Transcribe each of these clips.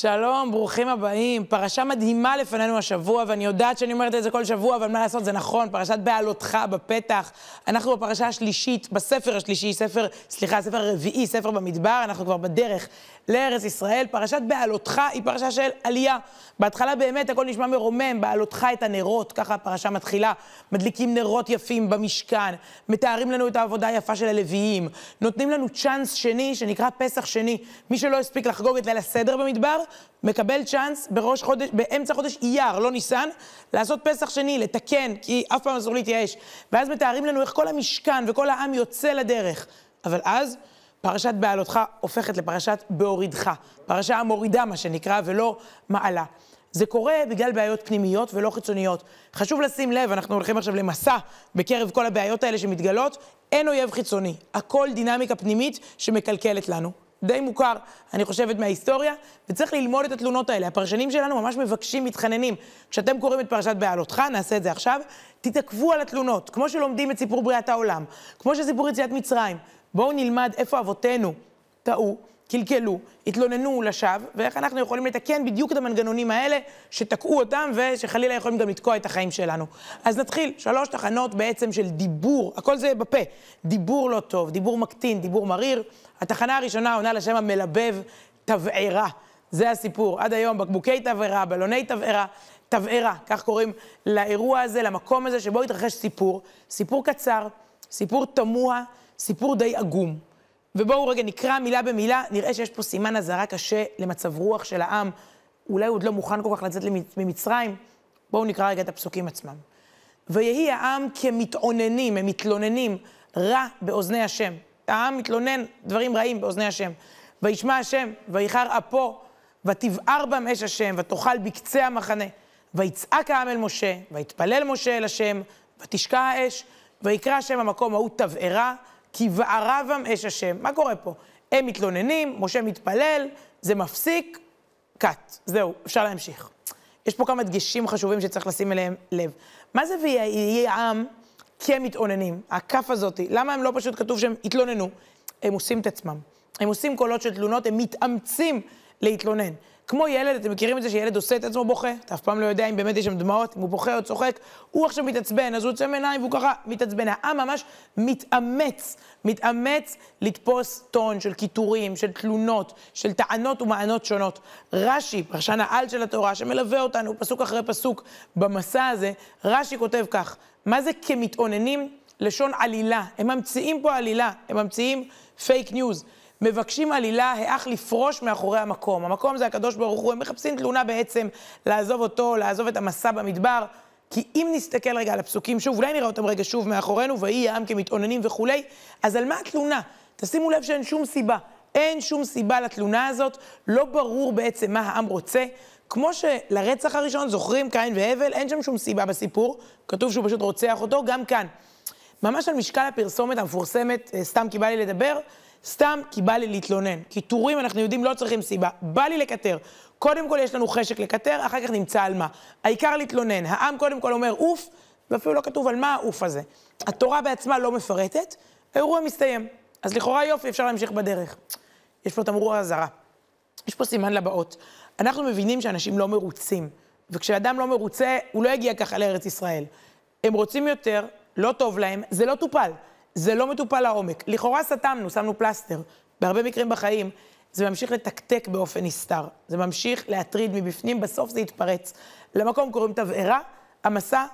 שלום, ברוכים הבאים. פרשה מדהימה לפנינו השבוע, ואני יודעת שאני אומרת את זה כל שבוע, אבל מה לעשות, זה נכון, פרשת בעלותך בפתח. אנחנו בפרשה השלישית, בספר השלישי, ספר, סליחה, ספר הרביעי, ספר במדבר, אנחנו כבר בדרך לארץ ישראל. פרשת בעלותך היא פרשה של עלייה. בהתחלה באמת הכל נשמע מרומם, בעלותך את הנרות, ככה הפרשה מתחילה. מדליקים נרות יפים במשכן, מתארים לנו את העבודה היפה של הלוויים, נותנים לנו צ'אנס שני, שנקרא פסח שני. מי שלא הספיק לחגוג את ליל הסדר במדבר, מקבל צ'אנס בראש חודש, באמצע חודש אייר, לא ניסן, לעשות פסח שני, לתקן, כי אף פעם אסור להתייאש. ואז מתארים לנו איך כל המשכן וכל העם יוצא לדרך. אבל אז... פרשת בעלותך הופכת לפרשת בהורידך, פרשה המורידה מה שנקרא, ולא מעלה. זה קורה בגלל בעיות פנימיות ולא חיצוניות. חשוב לשים לב, אנחנו הולכים עכשיו למסע בקרב כל הבעיות האלה שמתגלות, אין אויב חיצוני, הכל דינמיקה פנימית שמקלקלת לנו. די מוכר, אני חושבת, מההיסטוריה, וצריך ללמוד את התלונות האלה. הפרשנים שלנו ממש מבקשים, מתחננים. כשאתם קוראים את פרשת בעלותך, נעשה את זה עכשיו, תתעכבו על התלונות, כמו שלומדים את סיפור בריאת העולם, כמו שסיפור יציאת מצרים. בואו נלמד איפה אבותינו טעו, קלקלו, התלוננו לשווא, ואיך אנחנו יכולים לתקן בדיוק את המנגנונים האלה שתקעו אותם ושחלילה יכולים גם לתקוע את החיים שלנו. אז נתחיל, שלוש תחנות בעצם של דיבור, הכל זה בפה. דיבור לא טוב, דיבור מקטין, דיבור מריר. התחנה הראשונה עונה לשם המלבב תבערה. זה הסיפור. עד היום בקבוקי תבערה, בלוני תבערה, תבערה, כך קוראים לאירוע הזה, למקום הזה שבו התרחש סיפור. סיפור קצר, סיפור תמוה. סיפור די עגום. ובואו רגע נקרא מילה במילה, נראה שיש פה סימן אזהרה קשה למצב רוח של העם. אולי הוא עוד לא מוכן כל כך לצאת ממצרים. בואו נקרא רגע את הפסוקים עצמם. ויהי העם כמתאוננים, הם מתלוננים, רע באוזני השם. העם מתלונן דברים רעים באוזני השם. וישמע השם, ויחר אפו, ותבער בם אש השם, ותאכל בקצה המחנה. ויצעק העם אל משה, ויתפלל משה אל השם, ותשקע האש, ויקרא השם המקום ההוא תבערה, כי בערה בם אש השם. מה קורה פה? הם מתלוננים, משה מתפלל, זה מפסיק, קאט. זהו, אפשר להמשיך. יש פה כמה דגשים חשובים שצריך לשים אליהם לב. מה זה ויהי העם כמתאוננים? הכף הזאתי, למה הם לא פשוט כתוב שהם התלוננו? הם עושים את עצמם. הם עושים קולות של תלונות, הם מתאמצים להתלונן. כמו ילד, אתם מכירים את זה שילד עושה את עצמו בוכה? אתה אף פעם לא יודע אם באמת יש שם דמעות, אם הוא בוכה או צוחק. הוא עכשיו מתעצבן, אז הוא יוצא מעיניים והוא ככה מתעצבן. העם ממש מתאמץ, מתאמץ לתפוס טון של קיטורים, של תלונות, של טענות ומענות שונות. רש"י, פרשן העל של התורה, שמלווה אותנו פסוק אחרי פסוק במסע הזה, רש"י כותב כך, מה זה כמתאוננים? לשון עלילה. הם ממציאים פה עלילה, הם ממציאים פייק ניוז. מבקשים עלילה, היאך לפרוש מאחרי המקום. המקום זה הקדוש ברוך הוא, הם מחפשים תלונה בעצם לעזוב אותו, לעזוב את המסע במדבר. כי אם נסתכל רגע על הפסוקים שוב, אולי נראה אותם רגע שוב מאחורינו, ויהי העם כמתאוננים וכולי, אז על מה התלונה? תשימו לב שאין שום סיבה. אין שום סיבה לתלונה הזאת, לא ברור בעצם מה העם רוצה. כמו שלרצח הראשון, זוכרים קין והבל, אין שם שום סיבה בסיפור, כתוב שהוא פשוט רוצח אותו, גם כאן. ממש על משקל הפרסומת המפורסמת, אה, סתם כי בא לי לדבר, סתם כי בא לי להתלונן. כי טורים, אנחנו יודעים, לא צריכים סיבה. בא לי לקטר. קודם כל יש לנו חשק לקטר, אחר כך נמצא על מה. העיקר להתלונן. העם קודם כל אומר אוף, ואפילו לא כתוב על מה האוף הזה. התורה בעצמה לא מפרטת, האירוע מסתיים. אז לכאורה יופי, אפשר להמשיך בדרך. יש פה תמרור אזהרה. יש פה סימן לבאות. אנחנו מבינים שאנשים לא מרוצים, וכשאדם לא מרוצה, הוא לא יגיע ככה לארץ ישראל. הם רוצים יותר, לא טוב להם, זה לא טופל. זה לא מטופל לעומק. לכאורה סתמנו, שמנו פלסטר. בהרבה מקרים בחיים זה ממשיך לתקתק באופן נסתר. זה ממשיך להטריד מבפנים, בסוף זה יתפרץ. למקום קוראים תבערה, המסע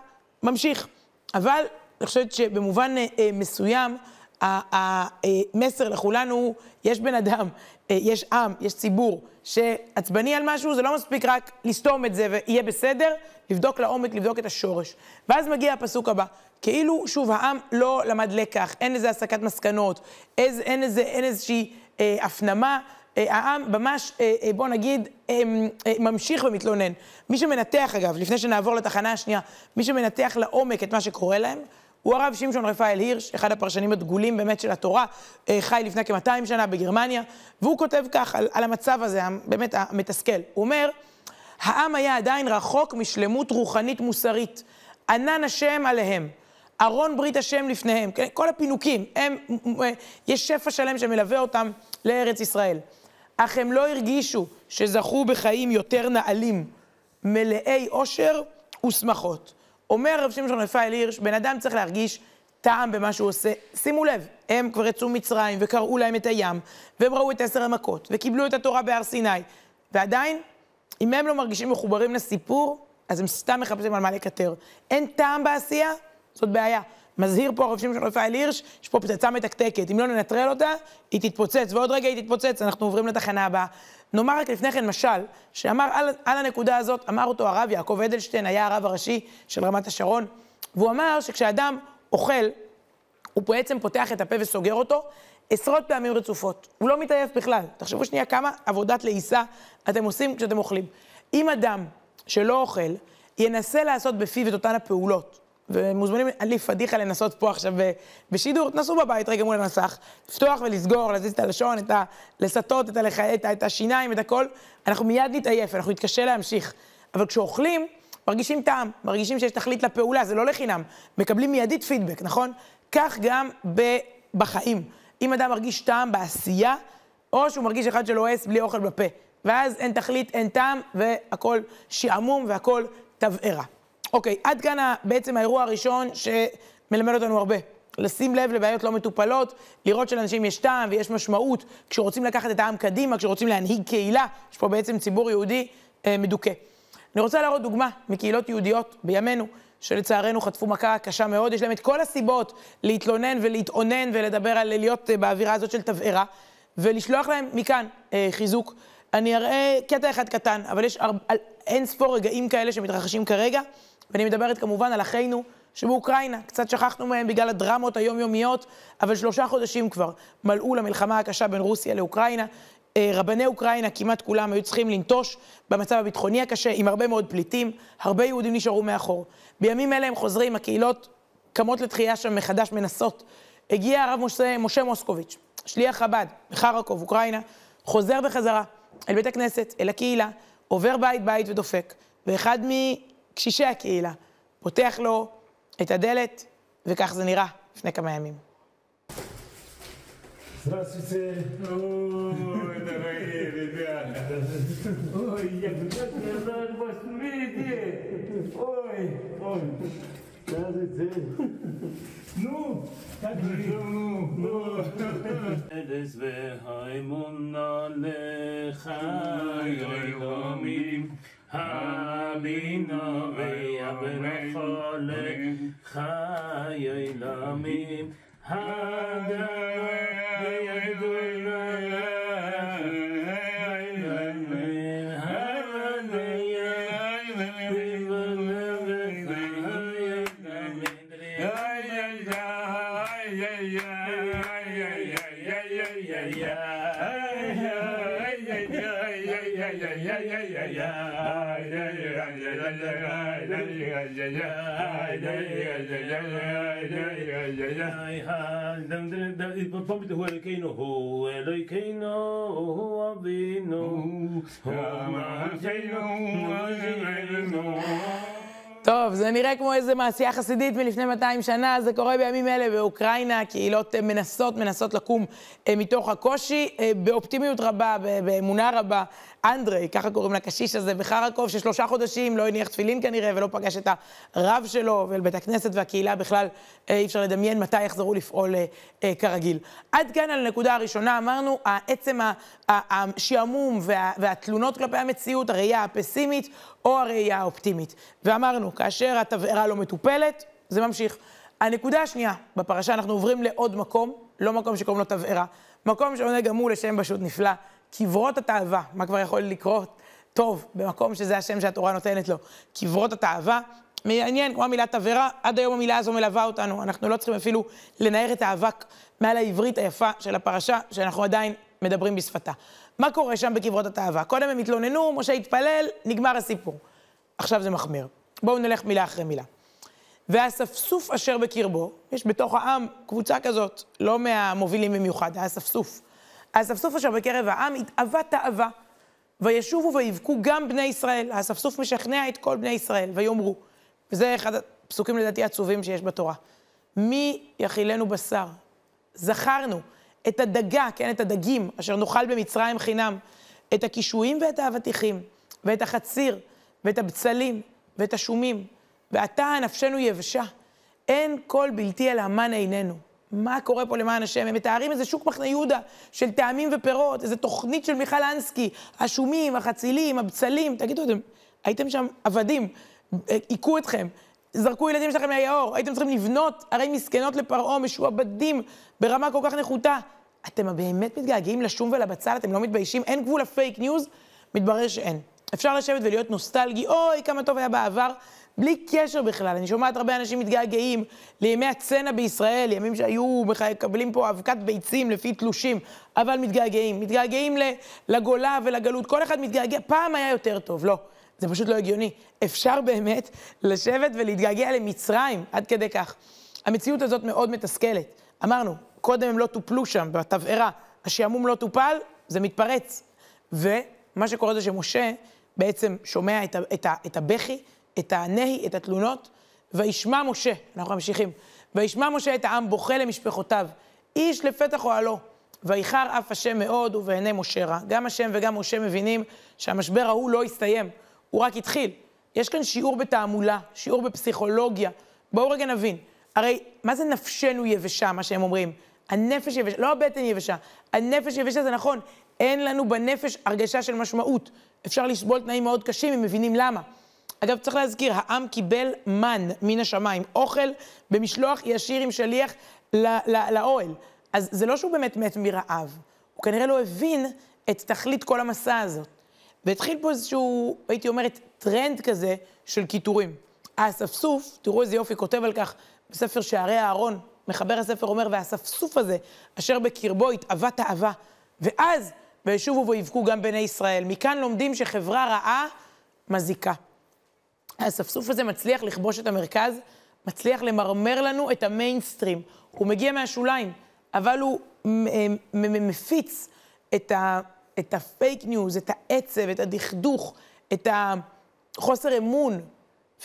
ממשיך. אבל אני חושבת שבמובן אה, מסוים, המסר לכולנו הוא, יש בן אדם, אה, יש עם, יש ציבור שעצבני על משהו, זה לא מספיק רק לסתום את זה ויהיה בסדר, לבדוק לעומק, לבדוק את השורש. ואז מגיע הפסוק הבא, כאילו, שוב, העם לא למד לקח, אין איזה הסקת מסקנות, איז, אין, איזה, אין איזושהי אה, הפנמה. אה, העם ממש, אה, אה, בוא נגיד, אה, אה, ממשיך ומתלונן. מי שמנתח, אגב, לפני שנעבור לתחנה השנייה, מי שמנתח לעומק את מה שקורה להם, הוא הרב שמשון רפאל הירש, אחד הפרשנים הדגולים באמת של התורה, אה, חי לפני כ-200 שנה בגרמניה, והוא כותב כך על, על המצב הזה, באמת המתסכל. הוא אומר, העם היה עדיין רחוק משלמות רוחנית מוסרית. ענן השם עליהם. ארון ברית השם לפניהם, כן? כל הפינוקים, הם, יש שפע שלם שמלווה אותם לארץ ישראל. אך הם לא הרגישו שזכו בחיים יותר נעלים, מלאי אושר ושמחות. אומר רב שמשון רפאל הירש, בן אדם צריך להרגיש טעם במה שהוא עושה. שימו לב, הם כבר יצאו מצרים וקראו להם את הים, והם ראו את עשר המכות, וקיבלו את התורה בהר סיני, ועדיין, אם הם לא מרגישים מחוברים לסיפור, אז הם סתם מחפשים על מה לקטר. אין טעם בעשייה, זאת בעיה. מזהיר פה הרב שמעון רפאל הירש, יש פה פצצה מתקתקת. אם לא ננטרל אותה, היא תתפוצץ, ועוד רגע היא תתפוצץ, אנחנו עוברים לתחנה הבאה. נאמר רק לפני כן משל, שאמר על, על הנקודה הזאת, אמר אותו הרב יעקב אדלשטיין, היה הרב הראשי של רמת השרון, והוא אמר שכשאדם אוכל, הוא בעצם פותח את הפה וסוגר אותו עשרות פעמים רצופות. הוא לא מתעייף בכלל. תחשבו שנייה כמה עבודת לעיסה אתם עושים כשאתם אוכלים. אם אדם שלא אוכל, ינסה לעשות בפיו את אותן הפעולות, ומוזמנים לי פדיחה לנסות פה עכשיו בשידור, תנסו בבית רגע מול המסך, לפתוח ולסגור, להזיז את הלשון, את ה... לסטות, את, הלח... את, ה... את השיניים, את הכל, אנחנו מיד נתעייף, אנחנו נתקשה להמשיך. אבל כשאוכלים, מרגישים טעם, מרגישים שיש תכלית לפעולה, זה לא לחינם. מקבלים מיידית פידבק, נכון? כך גם ב... בחיים. אם אדם מרגיש טעם בעשייה, או שהוא מרגיש אחד שלועס בלי אוכל בפה. ואז אין תכלית, אין טעם, והכל שעמום והכל תבערה. אוקיי, עד כאן בעצם האירוע הראשון שמלמד אותנו הרבה. לשים לב לבעיות לא מטופלות, לראות שלאנשים יש טעם ויש משמעות, כשרוצים לקחת את העם קדימה, כשרוצים להנהיג קהילה, יש פה בעצם ציבור יהודי אה, מדוכא. אני רוצה להראות דוגמה מקהילות יהודיות בימינו, שלצערנו חטפו מכה קשה מאוד, יש להם את כל הסיבות להתלונן ולהתאונן ולדבר על להיות אה, באווירה הזאת של תבערה, ולשלוח להם מכאן אה, חיזוק. אני אראה קטע אחד קטן, אבל יש. אין ספור רגעים כאלה שמתרחשים כרגע, ואני מדברת כמובן על אחינו שבאוקראינה. קצת שכחנו מהם בגלל הדרמות היומיומיות, אבל שלושה חודשים כבר מלאו למלחמה הקשה בין רוסיה לאוקראינה. אה, רבני אוקראינה, כמעט כולם, היו צריכים לנטוש במצב הביטחוני הקשה, עם הרבה מאוד פליטים, הרבה יהודים נשארו מאחור. בימים אלה הם חוזרים, הקהילות קמות לתחייה שם מחדש, מנסות. הגיע הרב משה, משה מוסקוביץ', שליח חב"ד, בחרקוב, אוקראינה, חוזר בחזרה אל בית הכנסת, אל הקהילה, עובר בית-בית ודופק, ואחד מקשישי הקהילה פותח לו את הדלת, וכך זה נראה לפני כמה ימים. Здравствуйте. Ой, дорогие ребята. Ой, я так рад вас видеть. Ой, ой. Здравствуйте. Ну, как же, ну, ну. ארז והאמונה לחיי יומים, Habino ve yabrechol chayoy lamim. Hadar ve yagdul טוב, זה נראה כמו איזה מעשייה חסידית מלפני 200 שנה, זה קורה בימים אלה באוקראינה, קהילות מנסות, מנסות לקום אה, מתוך הקושי, אה, באופטימיות רבה, באמונה רבה. אנדרי, ככה קוראים לקשיש הזה בחרקוב, ששלושה חודשים לא הניח תפילין כנראה, ולא פגש את הרב שלו, ואל בית הכנסת והקהילה בכלל, אה, אי אפשר לדמיין מתי יחזרו לפעול כרגיל. עד כאן על הנקודה הראשונה, אמרנו, עצם השעמום וה, והתלונות כלפי המציאות, הראייה הפסימית או הראייה האופטימית. ואמרנו, כאשר התבערה לא מטופלת, זה ממשיך. הנקודה השנייה, בפרשה אנחנו עוברים לעוד מקום, לא מקום שקוראים לו תבערה, מקום שעונה גם הוא לשם פשוט נפלא, קברות התאווה, מה כבר יכול לקרות? טוב, במקום שזה השם שהתורה נותנת לו, קברות התאווה. מעניין, כמו המילה תבערה, עד היום המילה הזו מלווה אותנו, אנחנו לא צריכים אפילו לנער את האבק מעל העברית היפה של הפרשה, שאנחנו עדיין מדברים בשפתה. מה קורה שם בקברות התאווה? קודם הם התלוננו, משה התפלל, נגמר הסיפור. עכשיו זה מחמיר. בואו נלך מילה אחרי מילה. והאספסוף אשר בקרבו, יש בתוך העם קבוצה כזאת, לא מהמובילים במיוחד, האספסוף. האספסוף אשר בקרב העם התאווה תאווה, וישובו ויבכו גם בני ישראל. האספסוף משכנע את כל בני ישראל, ויאמרו, וזה אחד הפסוקים לדעתי העצובים שיש בתורה, מי יכילנו בשר? זכרנו את הדגה, כן, את הדגים, אשר נאכל במצרים חינם, את הקישואים ואת האבטיחים, ואת החציר, ואת הבצלים, ואת השומים, ועתה נפשנו יבשה. אין כל בלתי אלא המן עינינו. מה קורה פה למען השם? הם מתארים איזה שוק מחנה יהודה של טעמים ופירות, איזה תוכנית של מיכל אנסקי, השומים, החצילים, הבצלים. תגידו, אתם הייתם שם עבדים, היכו אתכם, זרקו ילדים שלכם מהיאור, הייתם צריכים לבנות ערי מסכנות לפרעה, משועבדים ברמה כל כך נחותה. אתם באמת מתגעגעים לשום ולבצל? אתם לא מתביישים? אין גבול לפייק ניוז? מתברר שאין. אפשר לשבת ולהיות נוסטלגי, אוי, כמה טוב היה בעבר, בלי קשר בכלל. אני שומעת הרבה אנשים מתגעגעים לימי הצנע בישראל, ימים שהיו מקבלים פה אבקת ביצים לפי תלושים, אבל מתגעגעים. מתגעגעים לגולה ולגלות, כל אחד מתגעגע, פעם היה יותר טוב, לא. זה פשוט לא הגיוני. אפשר באמת לשבת ולהתגעגע למצרים, עד כדי כך. המציאות הזאת מאוד מתסכלת. אמרנו, קודם הם לא טופלו שם, בתבערה, השעמום לא טופל, זה מתפרץ. ומה שקורה זה שמשה בעצם שומע את, את, את הבכי, את הנהי, את התלונות, וישמע משה, אנחנו ממשיכים, וישמע משה את העם בוכה למשפחותיו, איש לפתח אוהלו. ואיחר אף השם מאוד ובעיני משה רע. גם השם וגם משה מבינים שהמשבר ההוא לא הסתיים, הוא רק התחיל. יש כאן שיעור בתעמולה, שיעור בפסיכולוגיה. בואו רגע נבין. הרי מה זה נפשנו יבשה, מה שהם אומרים? הנפש יבשה, לא הבטן יבשה. הנפש יבשה זה נכון, אין לנו בנפש הרגשה של משמעות. אפשר לסבול תנאים מאוד קשים אם מבינים למה. אגב, צריך להזכיר, העם קיבל מן מן השמיים, אוכל במשלוח ישיר עם שליח לאוהל. אז זה לא שהוא באמת מת מרעב, הוא כנראה לא הבין את תכלית כל המסע הזאת. והתחיל פה איזשהו, הייתי אומרת, טרנד כזה של קיטורים. האספסוף, תראו איזה יופי כותב על כך בספר שערי אהרון, מחבר הספר אומר, והאספסוף הזה, אשר בקרבו התאוו תאווה, ואז וישובו ויבכו גם בני ישראל. מכאן לומדים שחברה רעה מזיקה. האספסוף הזה מצליח לכבוש את המרכז, מצליח למרמר לנו את המיינסטרים. הוא מגיע מהשוליים, אבל הוא מפיץ את, ה, את הפייק ניוז, את העצב, את הדכדוך, את החוסר אמון,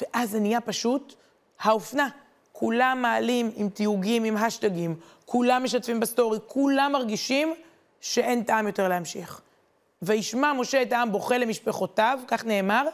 ואז זה נהיה פשוט האופנה. כולם מעלים עם תיוגים, עם האשטגים, כולם משתפים בסטורי, כולם מרגישים שאין טעם יותר להמשיך. וישמע משה את העם בוכה למשפחותיו, כך נאמר,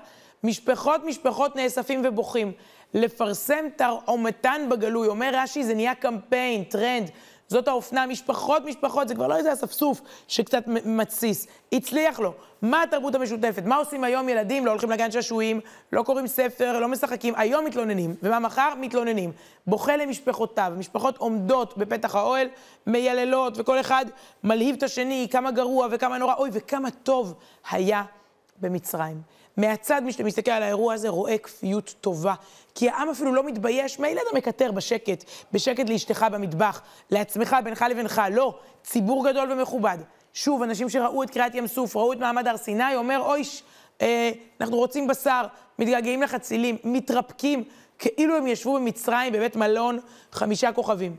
משפחות משפחות נאספים ובוכים. לפרסם תרעומתן בגלוי. אומר רש"י, זה נהיה קמפיין, טרנד. זאת האופנה, משפחות, משפחות, זה כבר לא איזה אספסוף שקצת מתסיס. הצליח לו. מה התרבות המשותפת? מה עושים היום ילדים? לא הולכים לגן שעשועים, לא קוראים ספר, לא משחקים. היום מתלוננים, ומה מחר? מתלוננים. בוכה למשפחותיו, משפחות עומדות בפתח האוהל, מייללות, וכל אחד מלהיב את השני, כמה גרוע וכמה נורא. אוי, וכמה טוב היה במצרים. מהצד, מי שאתה מסתכל על האירוע הזה, רואה כפיות טובה. כי העם אפילו לא מתבייש, מילא אתה מקטר בשקט, בשקט לאשתך במטבח, לעצמך, בינך לבינך, לא, ציבור גדול ומכובד. שוב, אנשים שראו את קריעת ים סוף, ראו את מעמד הר סיני, אומר, אויש, אה, אנחנו רוצים בשר, מתגעגעים לחצילים, מתרפקים, כאילו הם ישבו במצרים בבית מלון חמישה כוכבים.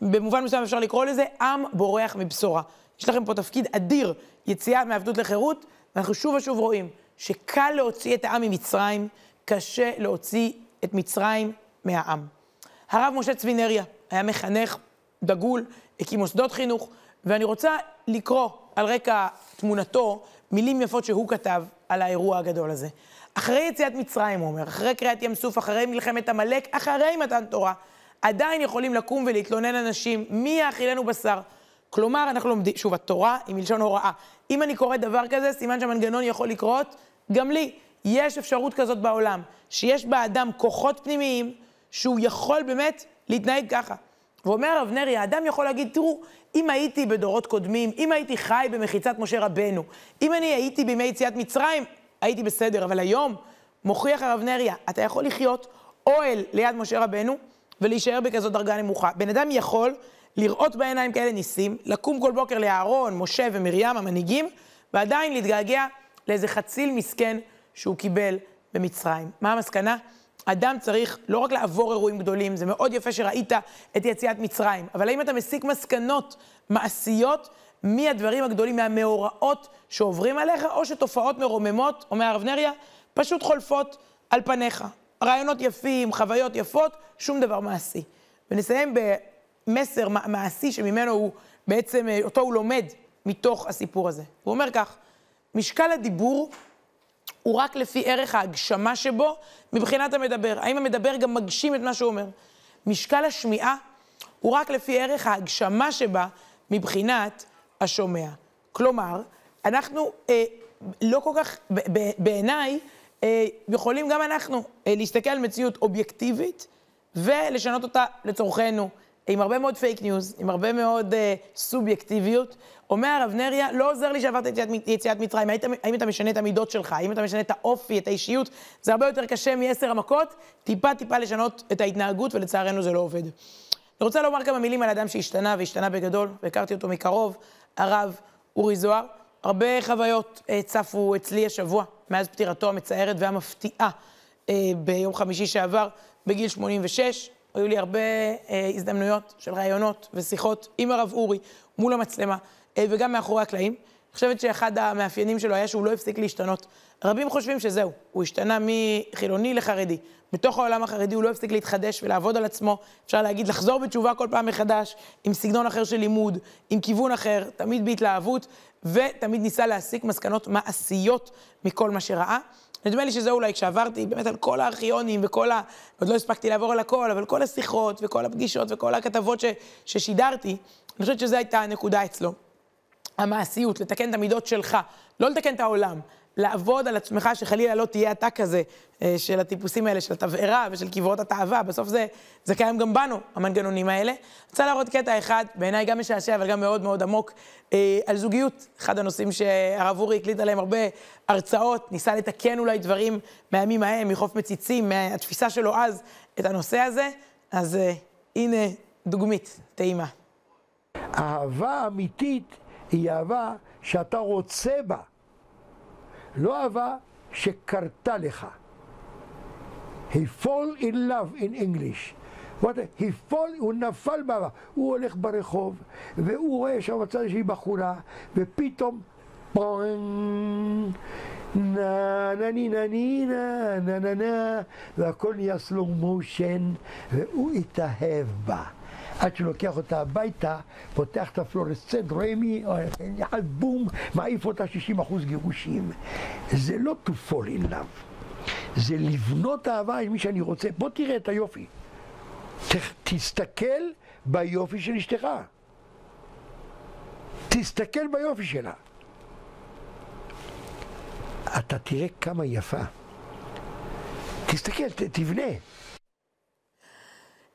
במובן מסוים אפשר לקרוא לזה עם בורח מבשורה. יש לכם פה תפקיד אדיר, יציאה מעבדות לחירות, ואנחנו שוב ושוב רואים שקל להוציא את העם ממצרים, קשה להוציא את מצרים מהעם. הרב משה צבינריה היה מחנך דגול, הקים מוסדות חינוך, ואני רוצה לקרוא על רקע תמונתו מילים יפות שהוא כתב על האירוע הגדול הזה. אחרי יציאת מצרים, הוא אומר, אחרי קריאת ים סוף, אחרי מלחמת עמלק, אחרי מתן תורה, עדיין יכולים לקום ולהתלונן אנשים, מי יאכילנו בשר? כלומר, אנחנו לומדים, שוב, התורה היא מלשון הוראה. אם אני קורא דבר כזה, סימן שהמנגנון יכול לקרות גם לי. יש אפשרות כזאת בעולם, שיש באדם כוחות פנימיים, שהוא יכול באמת להתנהג ככה. ואומר הרב נרי, האדם יכול להגיד, תראו, אם הייתי בדורות קודמים, אם הייתי חי במחיצת משה רבנו, אם אני הייתי בימי יציאת מצרים, הייתי בסדר, אבל היום, מוכיח הרב נריה, אתה יכול לחיות אוהל ליד משה רבנו ולהישאר בכזאת דרגה נמוכה. בן אדם יכול לראות בעיניים כאלה ניסים, לקום כל בוקר לאהרון, משה ומרים, המנהיגים, ועדיין להתגעגע לאיזה חציל מסכן שהוא קיבל במצרים. מה המסקנה? אדם צריך לא רק לעבור אירועים גדולים, זה מאוד יפה שראית את יציאת מצרים, אבל האם אתה מסיק מסקנות מעשיות מהדברים הגדולים, מהמאורעות שעוברים עליך, או שתופעות מרוממות, אומר הרב נריה, פשוט חולפות על פניך. רעיונות יפים, חוויות יפות, שום דבר מעשי. ונסיים במסר מעשי שממנו הוא בעצם, אה, אותו הוא לומד מתוך הסיפור הזה. הוא אומר כך, משקל הדיבור הוא רק לפי ערך ההגשמה שבו מבחינת המדבר. האם המדבר גם מגשים את מה שהוא אומר? משקל השמיעה הוא רק לפי ערך ההגשמה שבה מבחינת השומע. כלומר, אנחנו אה, לא כל כך, בעיניי, אה, יכולים גם אנחנו אה, להסתכל על מציאות אובייקטיבית ולשנות אותה לצורכנו, עם הרבה מאוד פייק ניוז, עם הרבה מאוד אה, סובייקטיביות. אומר הרב נריה, לא עוזר לי שעברת את יציאת מצרים, היית, האם אתה משנה את המידות שלך, האם אתה משנה את האופי, את האישיות, זה הרבה יותר קשה מעשר המכות, טיפה טיפה לשנות את ההתנהגות, ולצערנו זה לא עובד. אני רוצה לומר כמה מילים על אדם שהשתנה, והשתנה בגדול, והכרתי אותו מקרוב, הרב אורי זוהר. הרבה חוויות אה, צפו אצלי השבוע, מאז פטירתו המצערת והמפתיעה אה, ביום חמישי שעבר, בגיל 86. היו לי הרבה אה, הזדמנויות של ראיונות ושיחות עם הרב אורי מול המצלמה, וגם מאחורי הקלעים. אני חושבת שאחד המאפיינים שלו היה שהוא לא הפסיק להשתנות. רבים חושבים שזהו, הוא השתנה מחילוני לחרדי. בתוך העולם החרדי הוא לא הפסיק להתחדש ולעבוד על עצמו. אפשר להגיד, לחזור בתשובה כל פעם מחדש, עם סגנון אחר של לימוד, עם כיוון אחר, תמיד בהתלהבות, ותמיד ניסה להסיק מסקנות מעשיות מכל מה שראה. נדמה לי שזה אולי כשעברתי באמת על כל הארכיונים וכל ה... עוד לא הספקתי לעבור על הכל, אבל כל השיחות וכל הפגישות וכל הכתבות ש... ששידרתי, אני חושבת שזו הייתה הנקודה אצלו. המעשיות, לתקן את המידות שלך, לא לתקן את העולם. לעבוד על עצמך, שחלילה לא תהיה אתה כזה אה, של הטיפוסים האלה, של התבערה ושל קברות התאווה. בסוף זה, זה קיים גם בנו, המנגנונים האלה. אני רוצה להראות קטע אחד, בעיניי גם משעשע, אבל גם מאוד מאוד עמוק, אה, על זוגיות. אחד הנושאים שהרב אורי הקליט עליהם הרבה הרצאות, ניסה לתקן אולי דברים מהימים ההם, מחוף מציצים, מהתפיסה שלו אז, את הנושא הזה. אז אה, הנה דוגמית, טעימה. אהבה אמיתית היא אהבה שאתה רוצה בה. לא אהבה שקרתה לך. He fall in love in English. What, he fall, הוא נפל באהבה. הוא הולך ברחוב, והוא רואה שם בצד איזושהי בחורה, ופתאום נה נה נה ני נה נה נה נה, והכל נהיה סלואו מושן, והוא התאהב בה. עד שלוקח אותה הביתה, פותח את הפלורסצנט, רואה מי, יחד בום, מעיף אותה 60 אחוז גירושים. זה לא to fall in love, זה לבנות אהבה עם מי שאני רוצה. בוא תראה את היופי. ת, תסתכל ביופי של אשתך. תסתכל ביופי שלה. אתה תראה כמה יפה. תסתכל, ת, תבנה.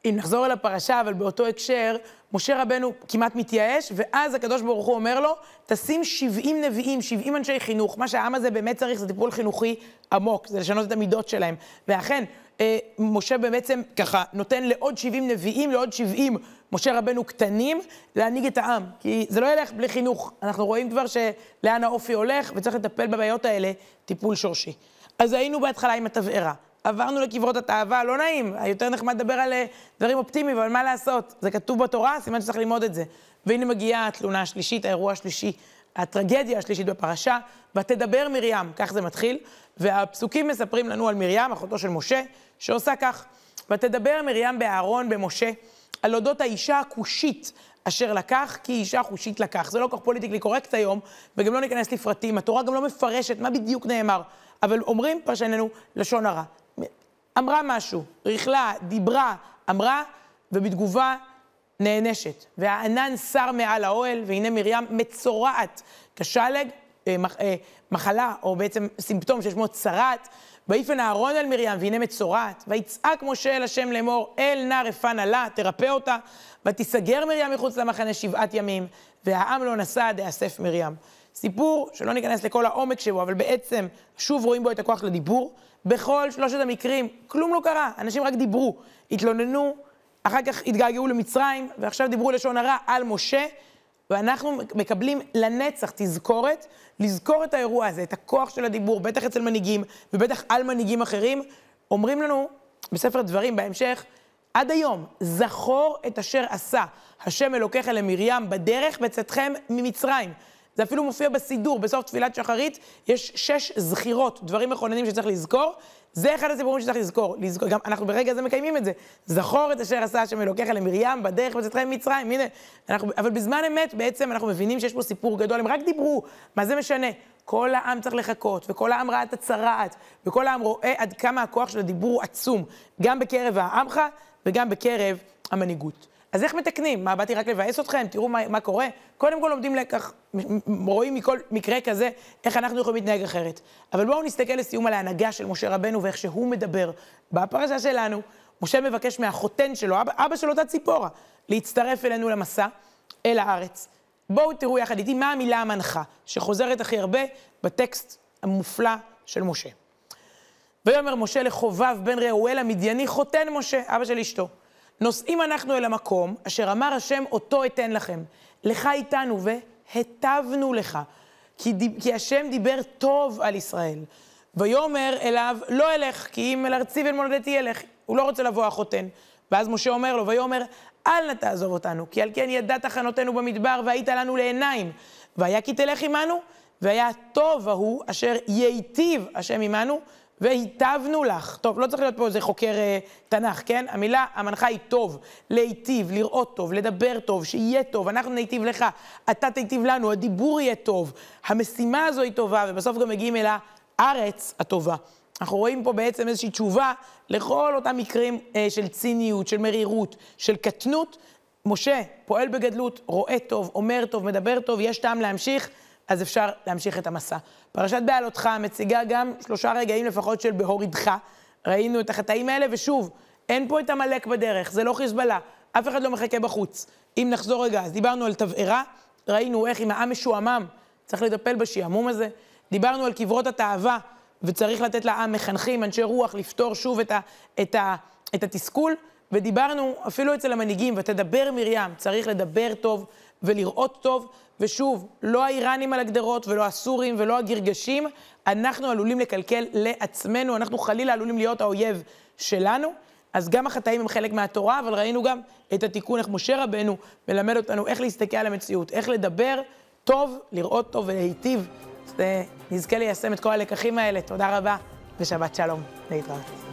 אם נחזור אל הפרשה, אבל באותו הקשר, משה רבנו כמעט מתייאש, ואז הקדוש ברוך הוא אומר לו, תשים 70 נביאים, 70 אנשי חינוך. מה שהעם הזה באמת צריך זה טיפול חינוכי עמוק, זה לשנות את המידות שלהם. ואכן, אה, משה בעצם ככה נותן לעוד 70 נביאים, לעוד 70 משה רבנו קטנים, להנהיג את העם. כי זה לא ילך בלי חינוך. אנחנו רואים כבר שלאן האופי הולך, וצריך לטפל בבעיות האלה טיפול שורשי. אז היינו בהתחלה עם התבערה. עברנו לקברות התאווה, לא נעים, יותר נחמד לדבר על אה, דברים אופטימיים, אבל מה לעשות? זה כתוב בתורה, סימן שצריך ללמוד את זה. והנה מגיעה התלונה השלישית, האירוע השלישי, הטרגדיה השלישית בפרשה, ותדבר מרים, כך זה מתחיל, והפסוקים מספרים לנו על מרים, אחותו של משה, שעושה כך, ותדבר מרים באהרון במשה, על אודות האישה הכושית אשר לקח, כי אישה חושית לקח. זה לא כל כך פוליטיקלי קורקט היום, וגם לא ניכנס לפרטים. התורה גם לא מפרשת מה בדיוק נאמר, אבל אומרים פרשננו לשון הרע. אמרה משהו, ריכלה, דיברה, אמרה, ובתגובה נענשת. והענן שר מעל האוהל, והנה מרים מצורעת כשלג, אה, אה, מחלה, או בעצם סימפטום ששמו צרעת. ויפן אהרון אל מרים, והנה מצורעת. ויצעק משה אל השם לאמור, אל נא רפנה לה, תרפא אותה. ותיסגר מרים מחוץ למחנה שבעת ימים, והעם לא נסע, דאסף מרים. סיפור שלא ניכנס לכל העומק שבו, אבל בעצם שוב רואים בו את הכוח לדיבור. בכל שלושת המקרים כלום לא קרה, אנשים רק דיברו, התלוננו, אחר כך התגעגעו למצרים, ועכשיו דיברו לשון הרע על משה, ואנחנו מקבלים לנצח תזכורת, לזכור את האירוע הזה, את הכוח של הדיבור, בטח אצל מנהיגים, ובטח על מנהיגים אחרים. אומרים לנו בספר דברים בהמשך, עד היום, זכור את אשר עשה השם אלוקיך למרים בדרך בצאתכם ממצרים. זה אפילו מופיע בסידור, בסוף תפילת שחרית יש שש זכירות, דברים מכוננים שצריך לזכור. זה אחד הסיפורים שצריך לזכור. לזכור. גם אנחנו ברגע הזה מקיימים את זה. זכור את אשר עשה השם אלוקיך למרים בדרך בצאתכם ממצרים. הנה, אנחנו, אבל בזמן אמת בעצם אנחנו מבינים שיש פה סיפור גדול, הם רק דיברו, מה זה משנה? כל העם צריך לחכות, וכל העם ראה את הצרעת, וכל העם רואה עד כמה הכוח של הדיבור עצום, גם בקרב העמך וגם בקרב המנהיגות. אז איך מתקנים? מה, באתי רק לבאס אתכם? תראו מה, מה קורה. קודם כל לומדים לקח, רואים מכל מקרה כזה איך אנחנו יכולים להתנהג אחרת. אבל בואו נסתכל לסיום על ההנהגה של משה רבנו ואיך שהוא מדבר. בפרשה שלנו, משה מבקש מהחותן שלו, אבא, אבא של אותה ציפורה, להצטרף אלינו למסע, אל הארץ. בואו תראו יחד איתי מה המילה המנחה, שחוזרת הכי הרבה בטקסט המופלא של משה. ויאמר משה לחובב בן ראואל המדייני, חותן משה, אבא של אשתו. נוסעים אנחנו אל המקום אשר אמר השם אותו אתן לכם. לך איתנו והטבנו לך. כי, דיב, כי השם דיבר טוב על ישראל. ויאמר אליו, לא אלך, כי אם אל ארצי ואל מולדתי אלך. הוא לא רוצה לבוא החותן. ואז משה אומר לו, ויאמר, אל נא תעזוב אותנו, כי על כן ידעת חנותנו במדבר, והיית לנו לעיניים. והיה כי תלך עמנו, והיה הטוב ההוא אשר ייטיב השם עמנו, והיטבנו לך. טוב, לא צריך להיות פה איזה חוקר אה, תנ"ך, כן? המילה המנחה היא טוב, להיטיב, לראות טוב, לדבר טוב, שיהיה טוב, אנחנו ניטיב לך, אתה תיטיב לנו, הדיבור יהיה טוב, המשימה הזו היא טובה, ובסוף גם מגיעים אל הארץ הטובה. אנחנו רואים פה בעצם איזושהי תשובה לכל אותם מקרים אה, של ציניות, של מרירות, של קטנות. משה פועל בגדלות, רואה טוב, אומר טוב, מדבר טוב, יש טעם להמשיך. אז אפשר להמשיך את המסע. פרשת בעלותך מציגה גם שלושה רגעים לפחות של בהורידך. ראינו את החטאים האלה, ושוב, אין פה את עמלק בדרך, זה לא חיזבאללה, אף אחד לא מחכה בחוץ. אם נחזור רגע, אז דיברנו על תבערה, ראינו איך אם העם משועמם, צריך לטפל בשעמום הזה. דיברנו על קברות התאווה, וצריך לתת לעם מחנכים, אנשי רוח, לפתור שוב את, ה, את, ה, את התסכול. ודיברנו אפילו אצל המנהיגים, ותדבר מרים, צריך לדבר טוב ולראות טוב, ושוב, לא האיראנים על הגדרות, ולא הסורים, ולא הגרגשים, אנחנו עלולים לקלקל לעצמנו, אנחנו חלילה עלולים להיות האויב שלנו. אז גם החטאים הם חלק מהתורה, אבל ראינו גם את התיקון, איך משה רבנו מלמד אותנו איך להסתכל על המציאות, איך לדבר טוב, לראות טוב ולהיטיב. נזכה ליישם את כל הלקחים האלה. תודה רבה, ושבת שלום. להתראות.